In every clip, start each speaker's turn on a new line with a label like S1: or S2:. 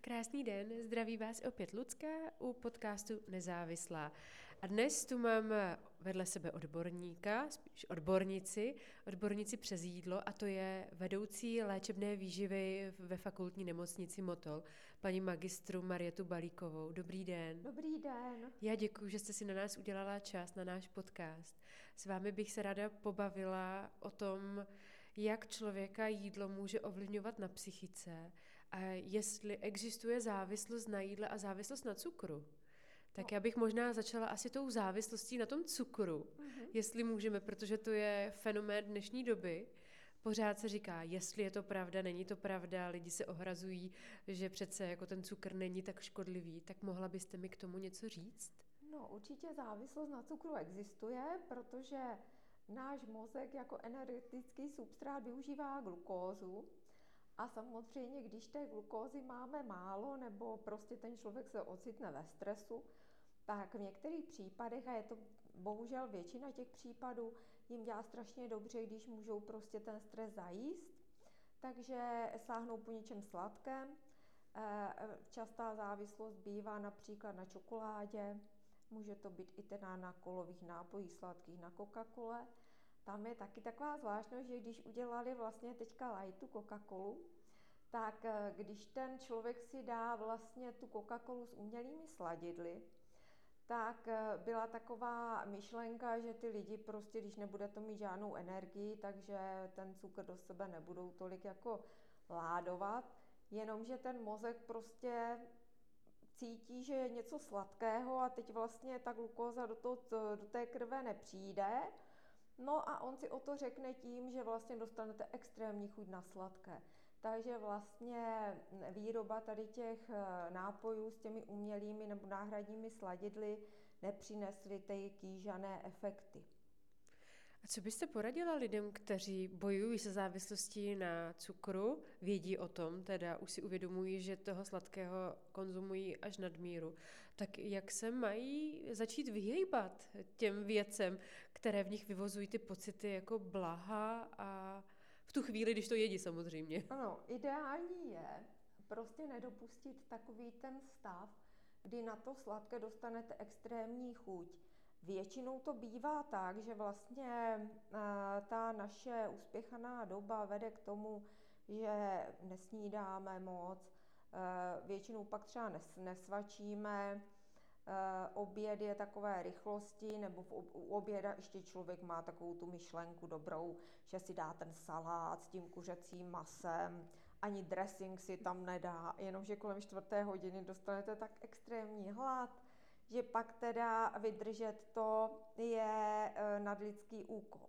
S1: Krásný den, zdraví vás opět Lucka u podcastu Nezávislá. A dnes tu mám vedle sebe odborníka, spíš odbornici, odbornici přes jídlo a to je vedoucí léčebné výživy ve fakultní nemocnici Motol, paní magistru Marietu Balíkovou. Dobrý den.
S2: Dobrý den.
S1: Já děkuji, že jste si na nás udělala čas, na náš podcast. S vámi bych se ráda pobavila o tom, jak člověka jídlo může ovlivňovat na psychice jestli existuje závislost na jídle a závislost na cukru. Tak já bych možná začala asi tou závislostí na tom cukru, mm-hmm. jestli můžeme, protože to je fenomén dnešní doby. Pořád se říká, jestli je to pravda, není to pravda, lidi se ohrazují, že přece jako ten cukr není tak škodlivý, tak mohla byste mi k tomu něco říct?
S2: No určitě závislost na cukru existuje, protože náš mozek jako energetický substrát využívá glukózu a samozřejmě, když té glukózy máme málo nebo prostě ten člověk se ocitne ve stresu, tak v některých případech, a je to bohužel většina těch případů, jim dělá strašně dobře, když můžou prostě ten stres zajíst, takže sáhnou po něčem sladkém. Eh, častá závislost bývá například na čokoládě, může to být i teda na kolových nápojích sladkých, na Coca-Cole. Tam je taky taková zvláštnost, že když udělali vlastně teďka lightu Coca-Colu, tak eh, když ten člověk si dá vlastně tu Coca-Colu s umělými sladidly, tak eh, byla taková myšlenka, že ty lidi prostě, když nebude to mít žádnou energii, takže ten cukr do sebe nebudou tolik jako ládovat, jenomže ten mozek prostě cítí, že je něco sladkého a teď vlastně ta glukóza do, toho, do té krve nepřijde. No a on si o to řekne tím, že vlastně dostanete extrémní chuť na sladké. Takže vlastně výroba tady těch eh, nápojů s těmi umělými nebo náhradními sladidly nepřinesly ty kýžané efekty.
S1: A co byste poradila lidem, kteří bojují se závislostí na cukru, vědí o tom, teda už si uvědomují, že toho sladkého konzumují až nadmíru, tak jak se mají začít vyhýbat těm věcem, které v nich vyvozují ty pocity jako blaha a v tu chvíli, když to jedí samozřejmě.
S2: Ano, ideální je prostě nedopustit takový ten stav, kdy na to sladké dostanete extrémní chuť. Většinou to bývá tak, že vlastně eh, ta naše uspěchaná doba vede k tomu, že nesnídáme moc, eh, většinou pak třeba nesvačíme, Eh, oběd je takové rychlosti, nebo u oběda ještě člověk má takovou tu myšlenku dobrou, že si dá ten salát s tím kuřecím masem, ani dressing si tam nedá, jenomže kolem čtvrté hodiny dostanete tak extrémní hlad, že pak teda vydržet to je eh, nadlidský úkol.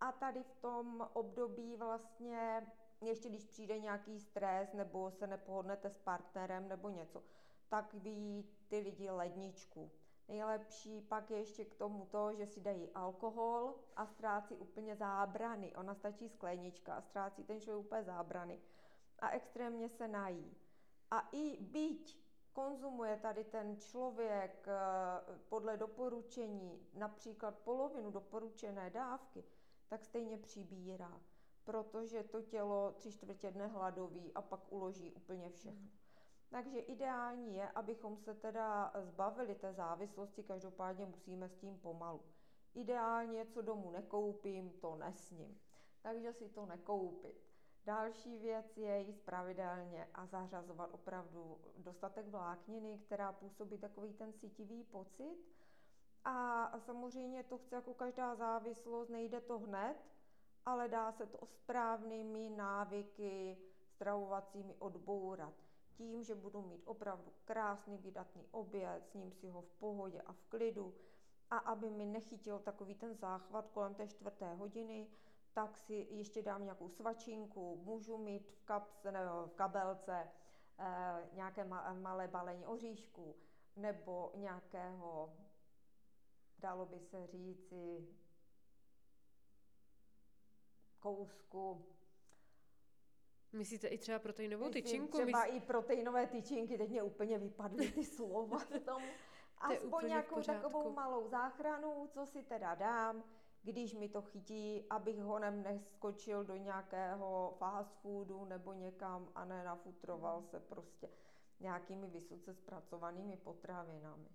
S2: A tady v tom období vlastně, ještě když přijde nějaký stres, nebo se nepohodnete s partnerem, nebo něco, tak ví ty lidi ledničku. Nejlepší pak je ještě k tomu to, že si dají alkohol a ztrácí úplně zábrany. Ona stačí sklenička a ztrácí ten člověk úplně zábrany. A extrémně se nají. A i byť konzumuje tady ten člověk eh, podle doporučení například polovinu doporučené dávky, tak stejně přibírá, protože to tělo tři čtvrtě dne hladoví a pak uloží úplně všechno. Hmm. Takže ideální je, abychom se teda zbavili té závislosti, každopádně musíme s tím pomalu. Ideálně, co domů nekoupím, to nesním. Takže si to nekoupit. Další věc je jíst pravidelně a zařazovat opravdu dostatek vlákniny, která působí takový ten citivý pocit. A samozřejmě to chce jako každá závislost, nejde to hned, ale dá se to správnými návyky stravovacími odbourat tím, že budu mít opravdu krásný, vydatný oběd, s ním si ho v pohodě a v klidu a aby mi nechytil takový ten záchvat kolem té čtvrté hodiny, tak si ještě dám nějakou svačinku, můžu mít v kapse nebo v kabelce eh, nějaké malé balení oříšků nebo nějakého, dalo by se říci, kousku
S1: Myslíte i třeba proteinovou
S2: Myslím,
S1: tyčinku?
S2: Třeba Mysl... i proteinové tyčinky, teď mě úplně vypadly ty slova v tom. Aspoň nějakou takovou malou záchranu, co si teda dám, když mi to chytí, abych honem neskočil do nějakého fast foodu nebo někam a nenafutroval se prostě. nějakými vysoce zpracovanými potravinami.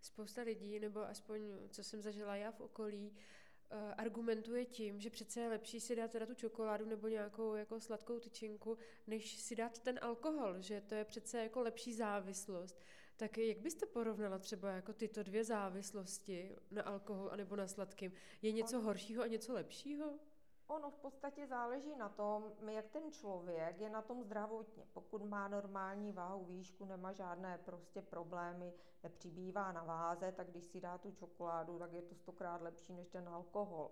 S1: Spousta lidí, nebo aspoň co jsem zažila já v okolí, eh, argumentuje tím, že přece je lepší si dát teda tu čokoládu nebo nějakou jako sladkou tyčinku, než si dát ten alkohol, že to je přece jako lepší závislost. Tak jak byste porovnala třeba jako tyto dvě závislosti na alkohol a nebo na sladkým? Je něco horšího a něco lepšího?
S2: Ono v podstatě záleží na tom, jak ten člověk je na tom zdravotně. Pokud má normální váhu, výšku, nemá žádné prostě problémy, nepřibývá na váze, tak když si dá tu čokoládu, tak je to stokrát lepší než ten alkohol.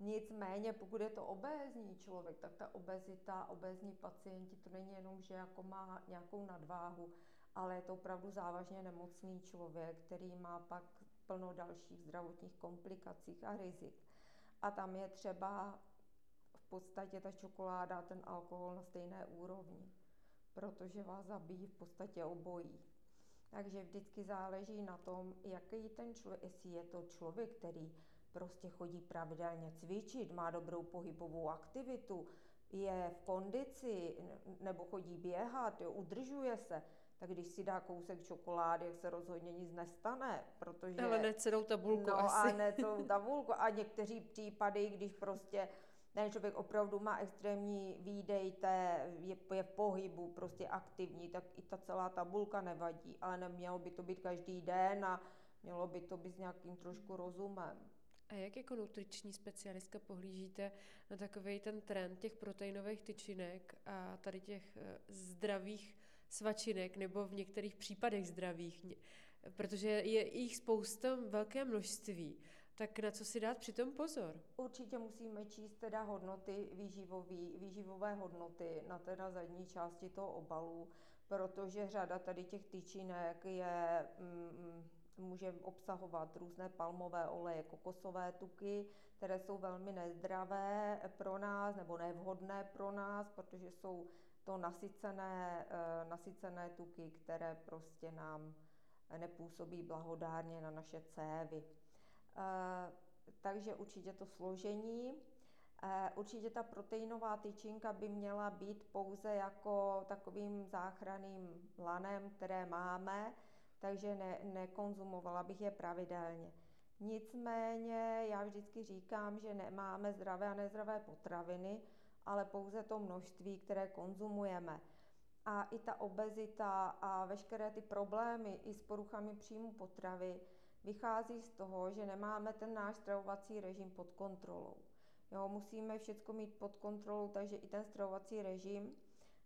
S2: Nicméně, pokud je to obézní člověk, tak ta obezita, obézní pacienti, to není jenom, že jako má nějakou nadváhu, ale je to opravdu závažně nemocný člověk, který má pak plno dalších zdravotních komplikací a rizik. A tam je třeba v podstatě ta čokoláda ten alkohol na stejné úrovni, protože vás zabíjí v podstatě obojí. Takže vždycky záleží na tom, jaký ten člověk, jestli je to člověk, který prostě chodí pravidelně cvičit, má dobrou pohybovou aktivitu, je v kondici nebo chodí běhat, jo, udržuje se, tak když si dá kousek čokolády, jak se rozhodně nic nestane, protože...
S1: Ale ne celou tabulku
S2: no,
S1: asi.
S2: a ne celou tabulku. A někteří případy, když prostě ten člověk opravdu má extrémní výdej, té, je, je v pohybu, prostě aktivní, tak i ta celá tabulka nevadí. Ale nemělo by to být každý den a mělo by to být s nějakým trošku rozumem.
S1: A jak jako nutriční specialistka pohlížíte na takový ten trend těch proteinových tyčinek a tady těch eh, zdravých svačinek nebo v některých případech zdravých, protože je jich spousta velké množství. Tak na co si dát přitom pozor?
S2: Určitě musíme číst teda hodnoty výživový, výživové hodnoty na teda zadní části toho obalu, protože řada tady těch tyčinek je, mm, může obsahovat různé palmové oleje, kokosové tuky, které jsou velmi nezdravé pro nás nebo nevhodné pro nás, protože jsou to nasycené, eh, nasycené tuky, které prostě nám nepůsobí blahodárně na naše cévy. Eh, takže určitě to složení. Eh, určitě ta proteinová tyčinka by měla být pouze jako takovým záchranným lanem, které máme, takže ne, nekonzumovala bych je pravidelně. Nicméně já vždycky říkám, že nemáme zdravé a nezdravé potraviny, ale pouze to množství, které konzumujeme. A i ta obezita a veškeré ty problémy i s poruchami příjmu potravy vychází z toho, že nemáme ten náš stravovací režim pod kontrolou. Jo, musíme všechno mít pod kontrolou, takže i ten stravovací režim.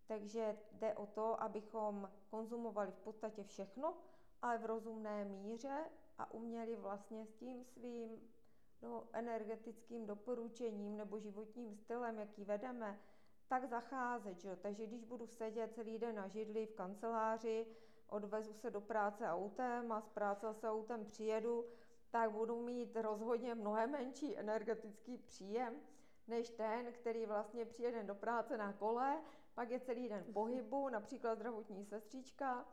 S2: Takže jde o to, abychom konzumovali v podstatě všechno, ale v rozumné míře a uměli vlastně s tím svým no, energetickým doporučením nebo životním stylem, jaký vedeme, tak zacházet. Že? Takže když budu sedět celý den na židli v kanceláři, odvezu se do práce autem a z práce se autem přijedu, tak budu mít rozhodně mnohem menší energetický příjem, než ten, který vlastně přijede do práce na kole, pak je celý den pohybu, například zdravotní sestřička,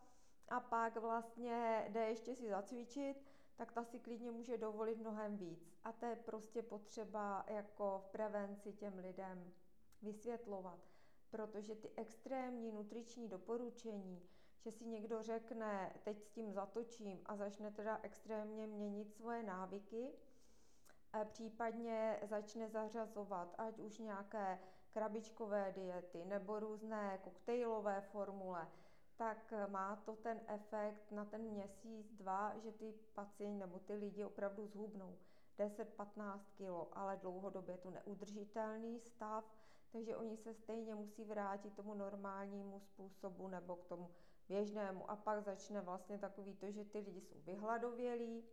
S2: a pak vlastně jde ještě si zacvičit, tak ta si klidně může dovolit mnohem víc. A to je prostě potřeba jako v prevenci těm lidem vysvětlovat, protože ty extrémní nutriční doporučení, že si někdo řekne, teď s tím zatočím a začne teda extrémně měnit svoje návyky, případně začne zařazovat ať už nějaké krabičkové diety nebo různé koktejlové formule, tak má to ten efekt na ten měsíc, dva, že ty pacienti nebo ty lidi opravdu zhubnou 10-15 kg, ale dlouhodobě je to neudržitelný stav, takže oni se stejně musí vrátit tomu normálnímu způsobu nebo k tomu běžnému. A pak začne vlastně takový to, že ty lidi jsou vyhladovělí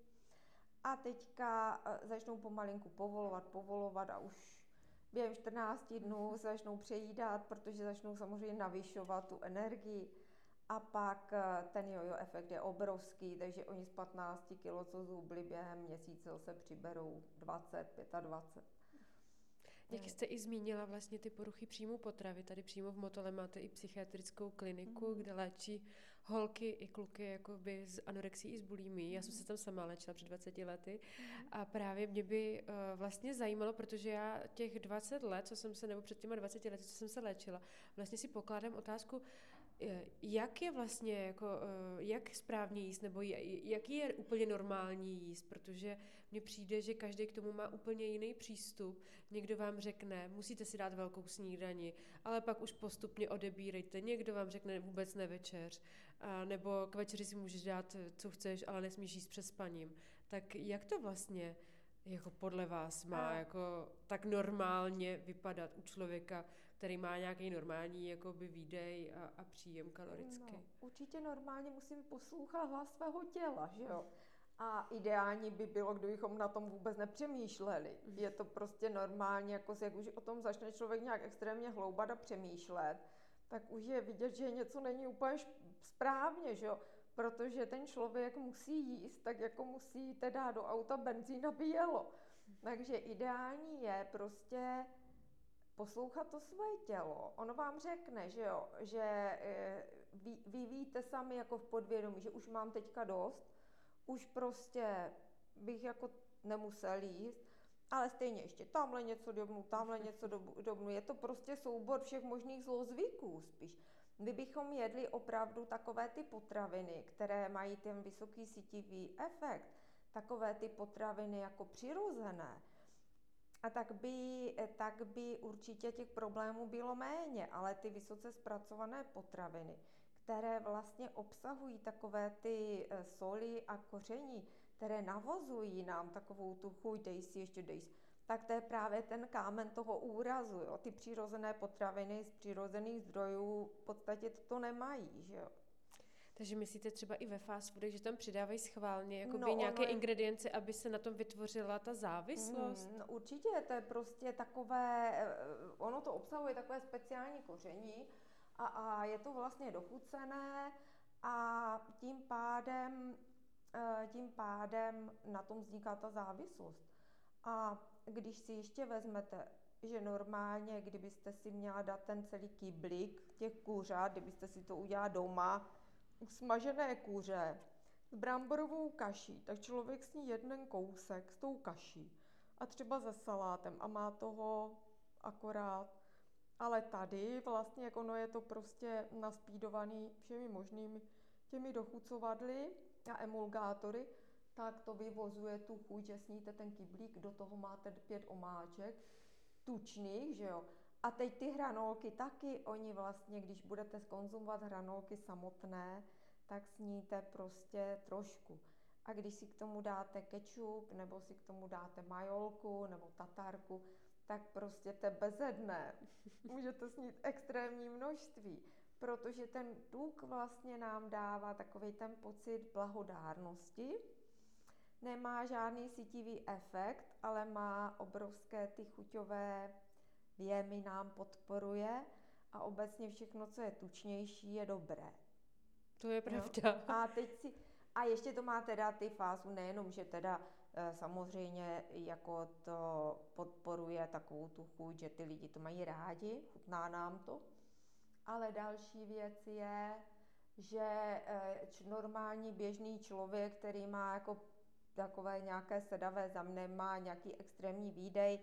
S2: a teďka e, začnou pomalinku povolovat, povolovat a už během 14 dnů začnou přejídat, protože začnou samozřejmě navyšovat tu energii a pak e, ten jojo efekt je obrovský, takže oni z 15 kg, co zhubli během měsíce, se přiberou 20, 25.
S1: Jak jste i zmínila vlastně ty poruchy příjmu potravy, tady přímo v Motole máte i psychiatrickou kliniku, mm. kde léčí holky i kluky jakoby z anorexí i z bulími. Já jsem se tam sama léčila před 20 lety mm. a právě mě by uh, vlastně zajímalo, protože já těch 20 let, co jsem se, nebo před těma 20 lety, co jsem se léčila, vlastně si pokládám otázku, jak je vlastně, jako, eh, jak správně jíst, nebo jaký je úplně normální jíst, protože mně přijde, že každý k tomu má úplně jiný přístup. Někdo vám řekne, musíte si dát velkou snídani, ale pak už postupně odebírejte. Někdo vám řekne vůbec nevečeř, nebo k večeři si můžeš dát, co chceš, ale nesmíš jíst přes spaním. Tak jak to vlastně jako podle vás má a... jako tak normálně vypadat u člověka, který má nějaký normální jakoby výdej a, a příjem kalorický? No,
S2: určitě normálně musím poslouchat hlas svého těla, že jo? A ideální by bylo, kdybychom na tom vůbec nepřemýšleli. Je to prostě normálně, jako jak už o tom začne člověk nějak extrémně hloubat a přemýšlet, tak už je vidět, že něco není úplně správně, že jo? Protože ten člověk musí jíst, tak jako musí teda do auta benzín a jelo. Takže ideální je prostě poslouchat to svoje tělo. Ono vám řekne, že jo, že eh, vy, vy víte sami jako v podvědomí, že už mám teďka dost, už prostě bych jako nemusel jíst, ale stejně ještě tamhle něco dobnu, tamhle něco dobnu. Je to prostě soubor všech možných zlozvyků spíš. Kdybychom jedli opravdu takové ty potraviny, které mají ten vysoký sítivý efekt, takové ty potraviny jako přirozené, a tak by, tak by určitě těch problémů bylo méně, ale ty vysoce zpracované potraviny, které vlastně obsahují takové ty eh, soli a koření, které navozují nám takovou tu chuť, dej si ještě dej si, tak to je právě ten kámen toho úrazu. Jo. Ty přirozené potraviny z přirozených zdrojů v podstatě to nemají. Že jo.
S1: Takže myslíte třeba i ve fast foodech, že tam přidávají schválně jakoby no, nějaké je... ingredience, aby se na tom vytvořila ta závislost?
S2: Mm, no určitě, to je prostě takové, eh, ono to obsahuje takové speciální koření a, a je to vlastně dochucené a tím pádem, eh, tím pádem na tom vzniká ta závislost. A když si ještě vezmete, že normálně, kdybyste si měla dát ten celý kyblík těch kuřat, kdybyste si to udělala doma, smažené kuře s bramborovou kaší, tak člověk sní jeden kousek s tou kaší a třeba se salátem a má toho akorát. Ale tady vlastně, jako no je to prostě naspídovaný všemi možnými těmi dochucovadly a emulgátory, tak to vyvozuje tu chuť, že sníte ten kyblík, do toho máte pět omáček, tučných, že jo. A teď ty hranolky taky, oni vlastně, když budete skonzumovat hranolky samotné, tak sníte prostě trošku. A když si k tomu dáte kečup, nebo si k tomu dáte majolku, nebo tatárku, tak prostě to bezedné. Můžete snít extrémní množství, protože ten tuk vlastně nám dává takový ten pocit blahodárnosti, nemá žádný sítivý efekt, ale má obrovské ty chuťové věmy nám podporuje a obecně všechno, co je tučnější, je dobré.
S1: To je pravda.
S2: No? A teď si, a ještě to má teda ty fázu, nejenom, že teda e, samozřejmě jako to podporuje takovou tu chuť, že ty lidi to mají rádi, chutná nám to, ale další věc je, že e, normální běžný člověk, který má jako takové nějaké sedavé zam, nemá nějaký extrémní výdej,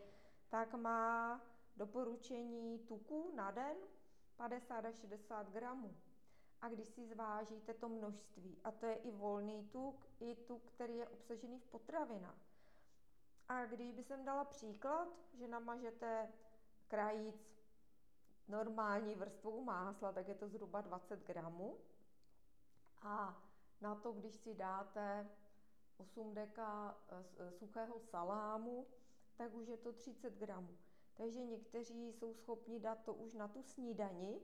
S2: tak má doporučení tuku na den 50 až 60 gramů. A když si zvážíte to množství, a to je i volný tuk, i tuk, který je obsažený v potravinách. A když by jsem dala příklad, že namažete krajíc normální vrstvou másla, tak je to zhruba 20 gramů. A na to, když si dáte 8 deka eh, eh, suchého salámu, tak už je to 30 gramů. Takže někteří jsou schopni dát to už na tu snídani,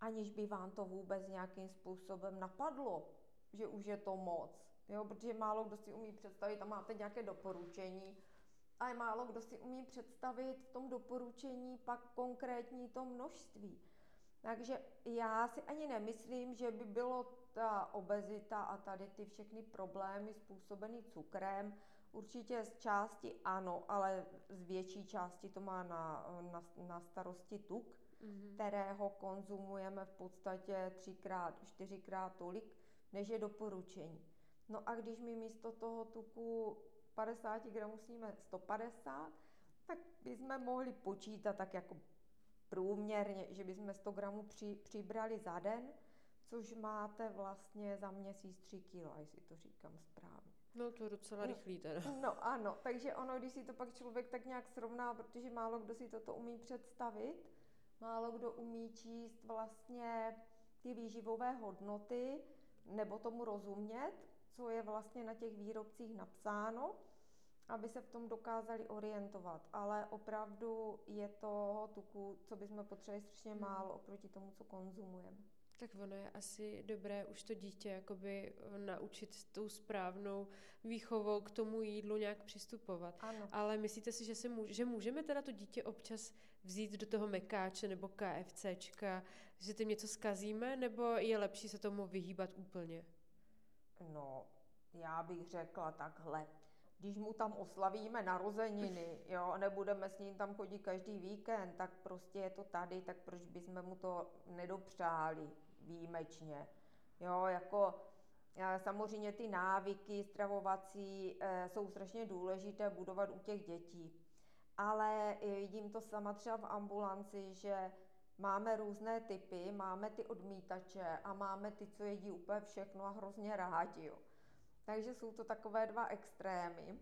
S2: aniž by vám to vůbec nějakým způsobem napadlo, že už je to moc. Jo, protože málo kdo si umí představit, a máte nějaké doporučení, ale málo kdo si umí představit v tom doporučení pak konkrétní to množství. Takže já si ani nemyslím, že by bylo ta obezita a tady ty všechny problémy způsobený cukrem, určitě z části ano, ale z větší části to má na, na, na starosti tuk, mm-hmm. kterého konzumujeme v podstatě třikrát, čtyřikrát tolik, než je doporučení. No a když my místo toho tuku 50 gramů sníme 150, tak bychom mohli počítat tak jako průměrně, že bychom 100 gramů při, přibrali za den, což máte vlastně za měsíc 3 kilo, jestli to říkám správně.
S1: No to je docela no, rychlý teda.
S2: No ano, takže ono, když si to pak člověk tak nějak srovná, protože málo kdo si toto umí představit, málo kdo umí číst vlastně ty výživové hodnoty nebo tomu rozumět, co je vlastně na těch výrobcích napsáno, aby se v tom dokázali orientovat. Ale opravdu je to tuku, co bychom potřebovali strašně hmm. málo oproti tomu, co konzumujeme.
S1: Tak ono je asi dobré už to dítě jakoby eh, naučit tou správnou výchovou k tomu jídlu nějak přistupovat.
S2: Ano.
S1: Ale myslíte si, že, se může, že můžeme teda to dítě občas vzít do toho mekáče nebo KFCčka, že tím něco skazíme, nebo je lepší se tomu vyhýbat úplně?
S2: No, já bych řekla takhle. Když mu tam oslavíme narozeniny, jo, nebudeme s ním tam chodit každý víkend, tak prostě je to tady, tak proč bychom mu to nedopřáli výjimečně. Jo, jako eh, samozřejmě ty návyky stravovací eh, jsou strašně důležité budovat u těch dětí. Ale vidím to sama třeba v ambulanci, že máme různé typy, máme ty odmítače a máme ty, co jedí úplně všechno a hrozně rádi. Jo. Takže jsou to takové dva extrémy.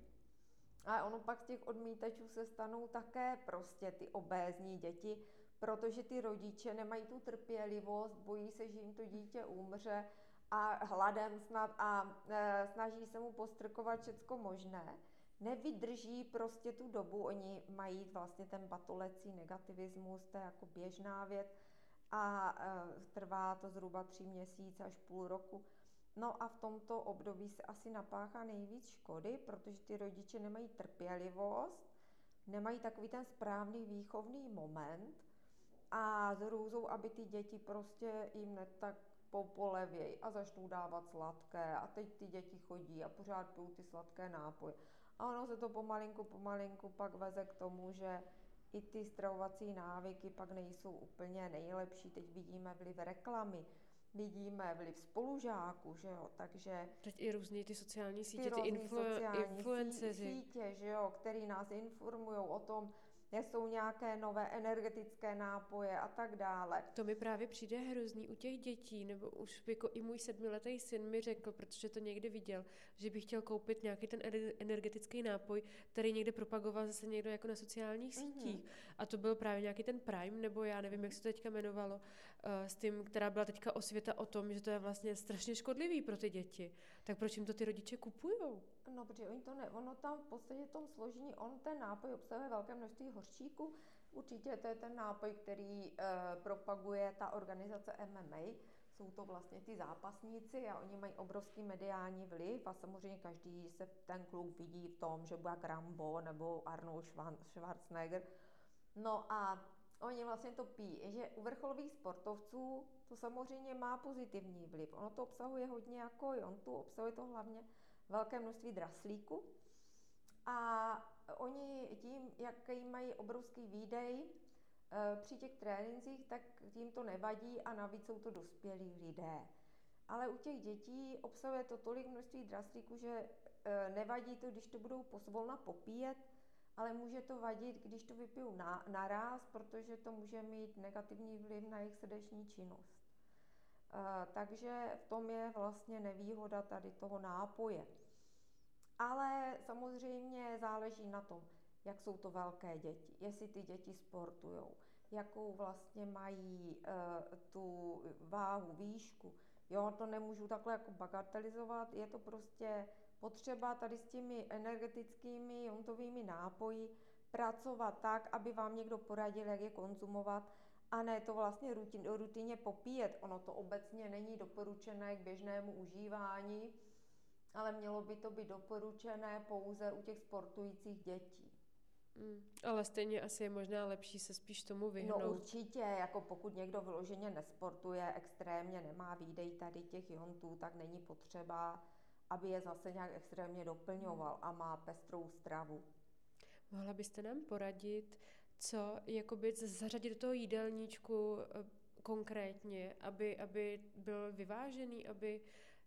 S2: A ono pak z těch odmítačů se stanou také prostě ty obézní děti, protože ty rodiče nemají tu trpělivost, bojí se, že jim to dítě umře a hladem snad a e, snaží se mu postrkovat všecko možné. Nevydrží prostě tu dobu, oni mají vlastně ten batolecí negativismus, to je jako běžná věc a e, trvá to zhruba tři měsíce až půl roku. No a v tomto období se asi napáchá nejvíc škody, protože ty rodiče nemají trpělivost, nemají takový ten správný výchovný moment a s růzou, aby ty děti prostě jim netak popolevějí a začnou dávat sladké a teď ty děti chodí a pořád pijou ty sladké nápoje. A ono se to pomalinku, pomalinku pak veze k tomu, že i ty stravovací návyky pak nejsou úplně nejlepší. Teď vidíme vliv reklamy, vidíme vliv spolužáků, že jo, takže...
S1: Teď i různé ty sociální sítě, ty, ty influ- influenceři.
S2: sítě, že jo, který nás informují o tom, jsou nějaké nové energetické nápoje a tak dále.
S1: To mi právě přijde hrozný u těch dětí, nebo už jako i můj sedmiletý syn mi řekl, protože to někdy viděl, že by chtěl koupit nějaký ten energetický nápoj, který někde propagoval zase někdo jako na sociálních mhm. sítích. Mm-hmm. A to byl právě nějaký ten Prime, nebo já nevím, jak se to teďka jmenovalo, uh, s tím, která byla teďka osvěta o tom, že to je vlastně strašně škodlivý pro ty děti. Tak proč jim to ty rodiče kupujou?
S2: No, protože oni to ne, ono tam v podstatě v tom složení, on ten nápoj obsahuje velké množství hořčíku. Určitě to je ten nápoj, který e, propaguje ta organizace MMA. Jsou to vlastně ty zápasníci a oni mají obrovský mediální vliv a samozřejmě každý se ten kluk vidí v tom, že bude Rambo nebo Arnold Schwarzenegger. No a oni vlastně to pijí, že u vrcholových sportovců to samozřejmě má pozitivní vliv. Ono to obsahuje hodně jako on tu obsahuje to hlavně velké množství draslíku a oni tím, jaký mají obrovský výdej eh, při těch trénincích, tak tím to nevadí a navíc jsou to dospělí lidé. Ale u těch dětí obsahuje to tolik množství draslíku, že eh, nevadí to, když to budou posvolna popíjet, ale může to vadit, když to vypijou na, naraz, protože to může mít negativní vliv na jejich srdeční činnost. E, takže v tom je vlastně nevýhoda tady toho nápoje. Ale samozřejmě záleží na tom, jak jsou to velké děti, jestli ty děti sportují, jakou vlastně mají e, tu váhu, výšku. Jo, to nemůžu takhle jako bagatelizovat, je to prostě potřeba tady s těmi energetickými jontovými nápoji pracovat tak, aby vám někdo poradil, jak je konzumovat a ne to vlastně rutin, rutině popíjet. Ono to obecně není doporučené k běžnému užívání, ale mělo by to být doporučené pouze u těch sportujících dětí.
S1: Mm, ale stejně asi je možná lepší se spíš tomu vyhnout.
S2: No určitě, jako pokud někdo vyloženě nesportuje, extrémně nemá výdej tady těch jontů, tak není potřeba, aby je zase nějak extrémně doplňoval a má pestrou stravu.
S1: Mohla byste nám poradit, co jakoby zařadit do toho jídelníčku eh, konkrétně, aby, aby byl vyvážený, aby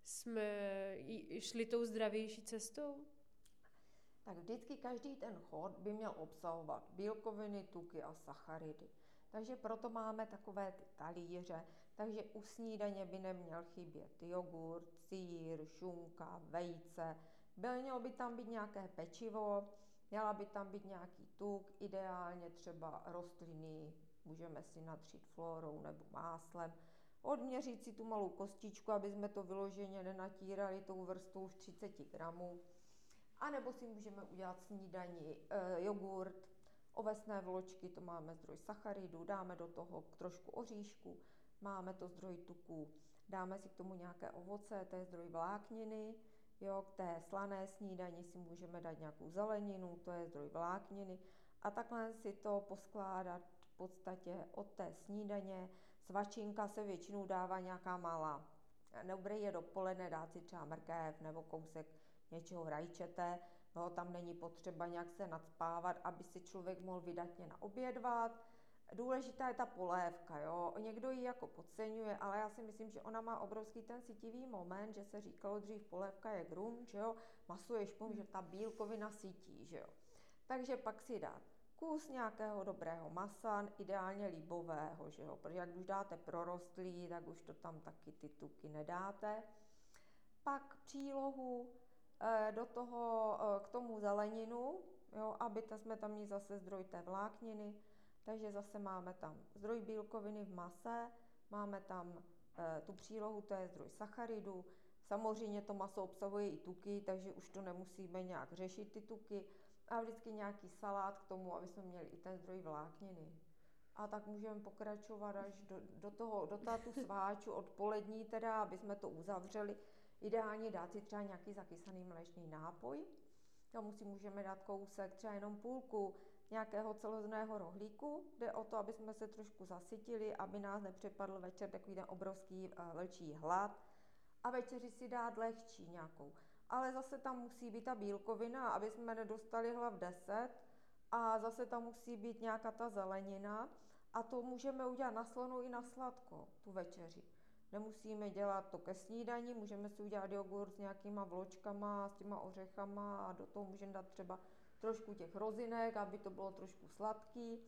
S1: jsme šli tou zdravější cestou?
S2: Tak vždycky každý ten chod by měl obsahovat bílkoviny, tuky a sacharidy. Takže proto máme takové ty talíře, Takže u snídaně by neměl chybět jogurt, sír, šunka, vejce, byl, mělo by tam být nějaké pečivo, měla by tam být nějaký tuk, ideálně třeba rostliny, můžeme si natřít florou nebo máslem, odměřit si tu malou kostičku, aby jsme to vyloženě nenatírali tou vrstvou v 30 gramů. A nebo si můžeme udělat snídaní e, jogurt, ovesné vločky, to máme zdroj sacharidů, dáme do toho trošku oříšku, máme to zdroj tuku, dáme si k tomu nějaké ovoce, to je zdroj vlákniny, jo, k té slané snídani si můžeme dát nějakou zeleninu, to je zdroj vlákniny a takhle si to poskládat v podstatě od té snídaně. Svačinka se většinou dává nějaká malá. Dobré je dopoledne dát si třeba mrkev nebo kousek něčeho rajčete, no, tam není potřeba nějak se nadspávat, aby si člověk mohl vydatně naobědvat. Důležitá je ta polévka, jo. Někdo ji jako podceňuje, ale já si myslím, že ona má obrovský ten citivý moment, že se říkalo dřív polévka je grum, že jo, maso je že ta bílkovina sítí, že jo. Takže pak si dát kus nějakého dobrého masa, ideálně líbového, že jo, protože jak už dáte prorostlý, tak už to tam taky ty tuky nedáte. Pak přílohu, eh, do toho eh, k tomu zeleninu, jo, aby ta jsme tam měli zase zdroj té vlákniny, takže zase máme tam zdroj bílkoviny v mase, máme tam e, tu přílohu, to je zdroj sacharidů. Samozřejmě to maso obsahuje i tuky, takže už to nemusíme nějak řešit ty tuky. A vždycky nějaký salát k tomu, aby jsme měli i ten zdroj vlákniny. A tak můžeme pokračovat až do, do toho, do tátu sváču odpolední teda, aby jsme to uzavřeli. Ideálně dát si třeba nějaký zakysaný mléčný nápoj. Tomu si můžeme dát kousek, třeba jenom půlku nějakého celozného rohlíku. Jde o to, aby jsme se trošku zasytili, aby nás nepřepadl večer takový ten obrovský uh, velčí hlad. A večeři si dát lehčí nějakou. Ale zase tam musí být ta bílkovina, aby jsme nedostali hlav 10. A zase tam musí být nějaká ta zelenina. A to můžeme udělat na slonu i na sladko, tu večeři. Nemusíme dělat to ke snídani, můžeme si udělat jogurt s nějakýma vločkama, s těma ořechama a do toho můžeme dát třeba trošku těch rozinek, aby to bylo trošku sladký,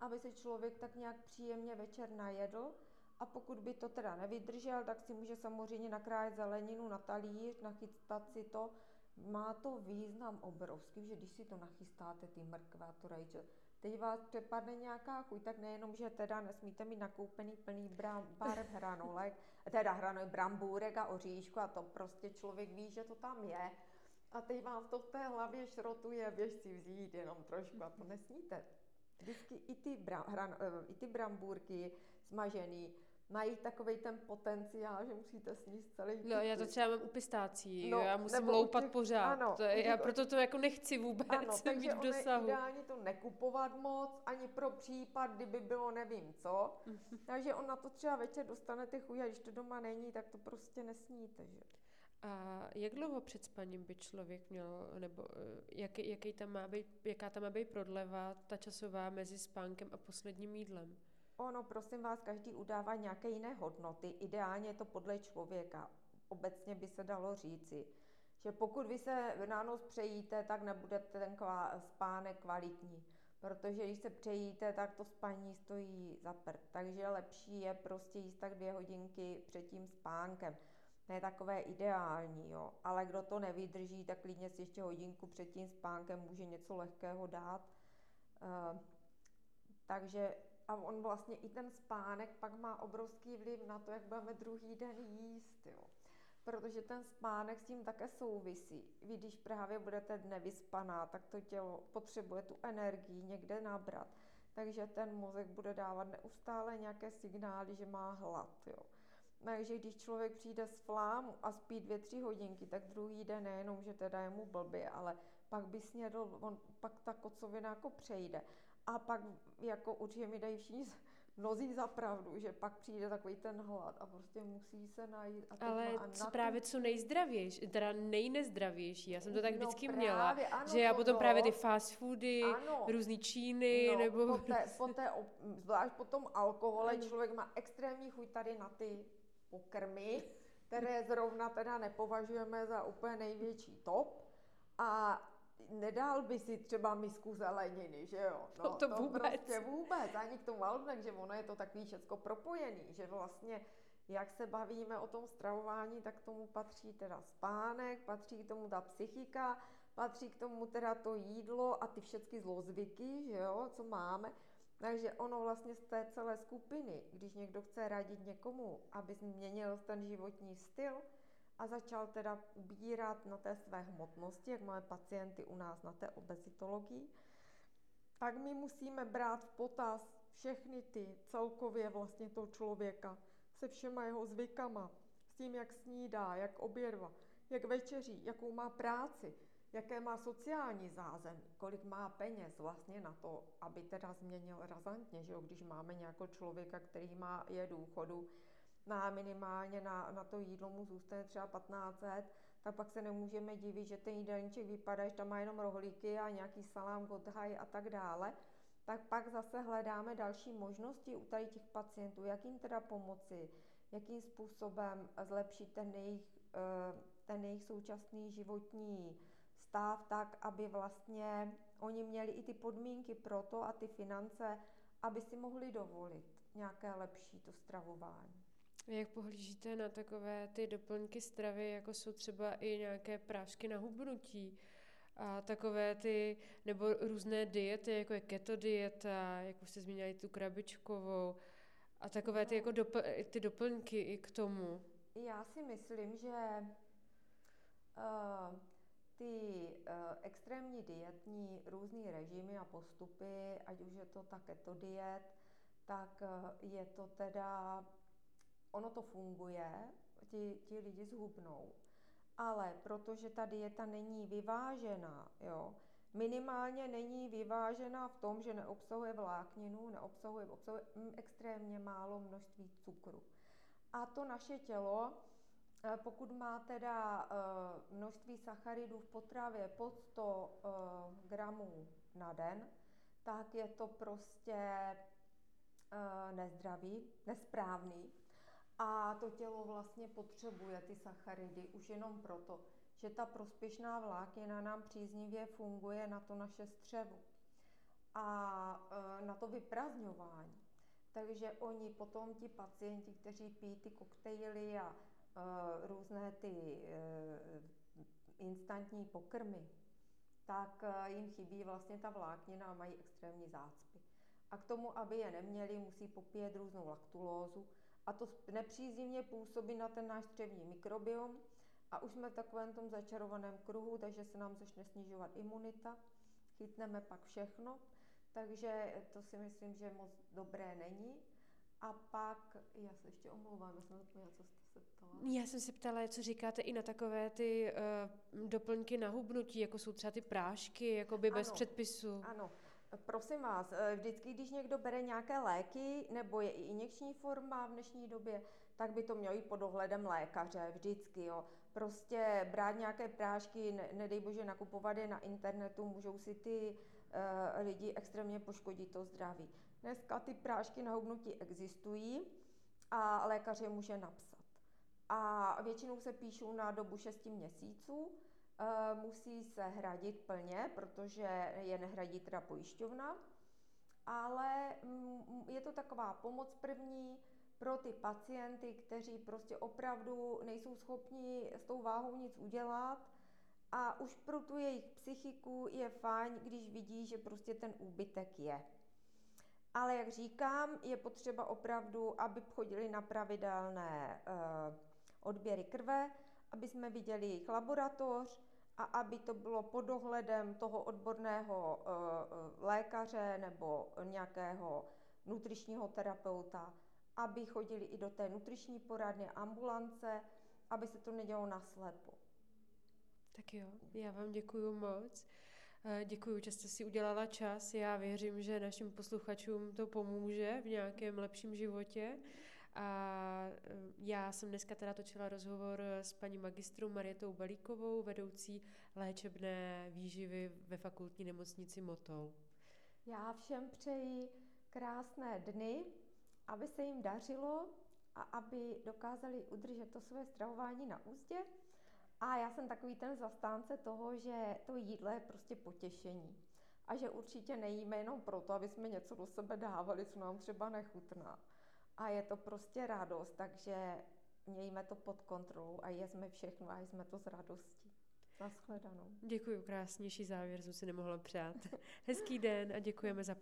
S2: aby se člověk tak nějak příjemně večer najedl. A pokud by to teda nevydržel, tak si může samozřejmě nakrájet zeleninu na talíř, nachystat si to. Má to význam obrovský, že když si to nachystáte, ty mrkve a to rajče, teď vás přepadne nějaká chuť, tak nejenom, že teda nesmíte mít nakoupený plný bar hranolek, teda hranolek, brambůrek a oříšku a to prostě člověk ví, že to tam je, a teď vám to v té hlavě šrotuje, běž si vzít jenom trošku a to nesníte. Vždycky i ty, bra, hran, eh, i ty brambůrky smažený mají takový ten potenciál, že musíte sníst celý
S1: No, já to třeba mám u pistácí, no, já musím loupat těch, pořád, ano, to je, já proto to jako nechci vůbec ano,
S2: takže
S1: v dosahu.
S2: ideálně to nekupovat moc, ani pro případ, kdyby bylo nevím co, takže on na to třeba večer dostanete chuť a když to doma není, tak to prostě nesníte, že?
S1: A jak dlouho před spaním by člověk měl, nebo eh, jaký, jaký tam má být, jaká tam má být prodleva, ta časová mezi spánkem a posledním jídlem?
S2: Ono, prosím vás, každý udává nějaké jiné hodnoty. Ideálně je to podle člověka. Obecně by se dalo říci, že pokud vy se na noc přejíte, tak nebude ten kvá, spánek kvalitní. Protože když se přejíte, tak to spaní stojí za prd. Takže lepší je prostě jíst tak dvě hodinky před tím spánkem ne takové ideální, jo. Ale kdo to nevydrží, tak klidně si ještě hodinku před tím spánkem může něco lehkého dát. Uh, takže a on vlastně i ten spánek pak má obrovský vliv na to, jak budeme druhý den jíst, jo. Protože ten spánek s tím také souvisí. Vy, když právě budete nevyspaná, tak to tělo potřebuje tu energii někde nabrat. Takže ten mozek bude dávat neustále nějaké signály, že má hlad, jo. Takže když člověk přijde z flámu a spí dvě, tři hodinky, tak druhý den nejenom, že teda je mu blbě, ale pak by snědl, on, pak ta kocovina jako přejde. A pak jako určitě mi dají všichni mnozí za pravdu, že pak přijde takový ten hlad a prostě musí se najít. A
S1: Ale
S2: má,
S1: co právě co nejzdravější, teda nejnezdravější, já jsem to tak no vždycky no měla, ano, že já potom jo. právě ty fast foody, ano. různý číny, no, nebo...
S2: Poté, poté, zvlášť po tom alkohole člověk má extrémní chuť tady na ty pokrmy, které zrovna teda nepovažujeme za úplně největší top. A nedal by si třeba misku zeleniny, že jo?
S1: No, to, to vůbec.
S2: prostě vůbec, ani k tomu ale takže ono je to takový všecko propojený, že vlastně jak se bavíme o tom stravování, tak k tomu patří teda spánek, patří k tomu ta psychika, patří k tomu teda to jídlo a ty všechny zlozvyky, že jo, co máme. Takže ono vlastně z té celé skupiny, když někdo chce radit někomu, aby změnil ten životní styl a začal teda ubírat na té své hmotnosti, jak máme pacienty u nás na té obezitologii, tak my musíme brát v potaz všechny ty celkově vlastně toho člověka se všema jeho zvykama, s tím, jak snídá, jak obědva, jak večeří, jakou má práci, jaké má sociální zázemí, kolik má peněz vlastně na to, aby teda změnil razantně, že jo? když máme nějakého člověka, který má, je důchodu, na minimálně na, na to jídlo mu zůstane třeba 15 let, tak pak se nemůžeme divit, že ten jídelníček vypadá, že tam má jenom rohlíky a nějaký salám, godhaj a tak dále. Tak pak zase hledáme další možnosti u tady těch pacientů, jak jim teda pomoci, jakým způsobem zlepšit ten jejich, eh, ten jejich současný životní stav tak, aby vlastně oni měli i ty podmínky pro to a ty finance, aby si mohli dovolit nějaké lepší to stravování.
S1: Jak pohlížíte na takové ty doplňky stravy, jako jsou třeba i nějaké prášky na hubnutí a takové ty, nebo různé diety, jako je keto dieta, jak už jste zmínili tu krabičkovou a takové ty, jako dopl, ty doplňky i k tomu?
S2: Já si myslím, že uh, ty uh, extrémní dietní různý režimy a postupy, ať už je to ta keto diet, tak uh, je to teda, ono to funguje, ti, ti lidi zhubnou, ale protože ta dieta není vyvážená, jo, minimálně není vyvážená v tom, že neobsahuje vlákninu, neobsahuje obsahuje mm, extrémně málo množství cukru. A to naše tělo Eh, pokud má teda eh, množství sacharidů v potravě pod 100 eh, gramů na den, tak je to prostě nezdravý, nesprávný. A to tělo vlastně potřebuje ty sacharidy už jenom proto, že ta prospěšná vláknina nám příznivě funguje na to naše střevo a na to vyprazňování. Takže oni potom, ti pacienti, kteří pijí ty koktejly a Eh, různé ty eh, instantní pokrmy, tak jim chybí vlastně ta vláknina a mají extrémní zácpy. A k tomu, aby je neměli, musí popíjet různou laktulózu a to nepříznivně působí na ten náš střevní mikrobiom a už jsme v takovém tom začarovaném kruhu, takže se nám začne snižovat imunita, chytneme pak všechno, takže to si myslím, že moc dobré není. A pak, já se ještě omlouvám, já jsem zapomněla, co jste se ptala.
S1: Já jsem se ptala, co říkáte i na takové ty uh, doplňky na hubnutí, jako jsou třeba ty prášky, jako by bez předpisu.
S2: Ano, prosím vás, eh, vždycky, když někdo bere nějaké léky, nebo je i injekční forma v dnešní době, tak by to mělo jít pod dohledem lékaře, vždycky, jo. Prostě brát nějaké prášky, ne, nedej bože nakupovat je na internetu, můžou si ty uh, lidi extrémně poškodit to zdraví. Dneska ty prášky na hubnutí existují a lékař je může napsat. A většinou se píšou na dobu 6 měsíců, musí se hradit plně, protože je nehradí teda pojišťovna, ale mm, je to taková pomoc první pro ty pacienty, kteří prostě opravdu nejsou schopni s tou váhou nic udělat a už pro tu jejich psychiku je fajn, když vidí, že prostě ten úbytek je. Ale jak říkám, je potřeba opravdu, aby chodili na pravidelné uh, odběry krve, aby jsme viděli jejich laboratoř a aby to bylo pod dohledem toho odborného uh, lékaře nebo nějakého nutričního terapeuta, aby chodili i do té nutriční poradny ambulance, aby se to nedělo naslepo.
S1: Tak jo, já vám děkuji moc. Eh, děkuji, že jste si udělala čas. Já věřím, že našim posluchačům to pomůže v nějakém lepším životě. A eh, já jsem dneska teda točila rozhovor s paní magistrou Marietou Balíkovou, vedoucí léčebné výživy ve fakultní nemocnici Motol.
S2: Já všem přeji krásné dny, aby se jim dařilo a aby dokázali udržet to své stravování na úzdě A já jsem takový ten zastánce toho, že to jídlo je prostě potěšení. A že určitě nejíme jenom proto, aby jsme něco do sebe dávali, co nám třeba nechutná. A je to prostě radost, takže mějme to pod kontrolou a jezme všechno a jsme to s radostí. Naschledanou.
S1: Děkuji, krásnější závěr, co si nemohla přát. Hezký den a děkujeme za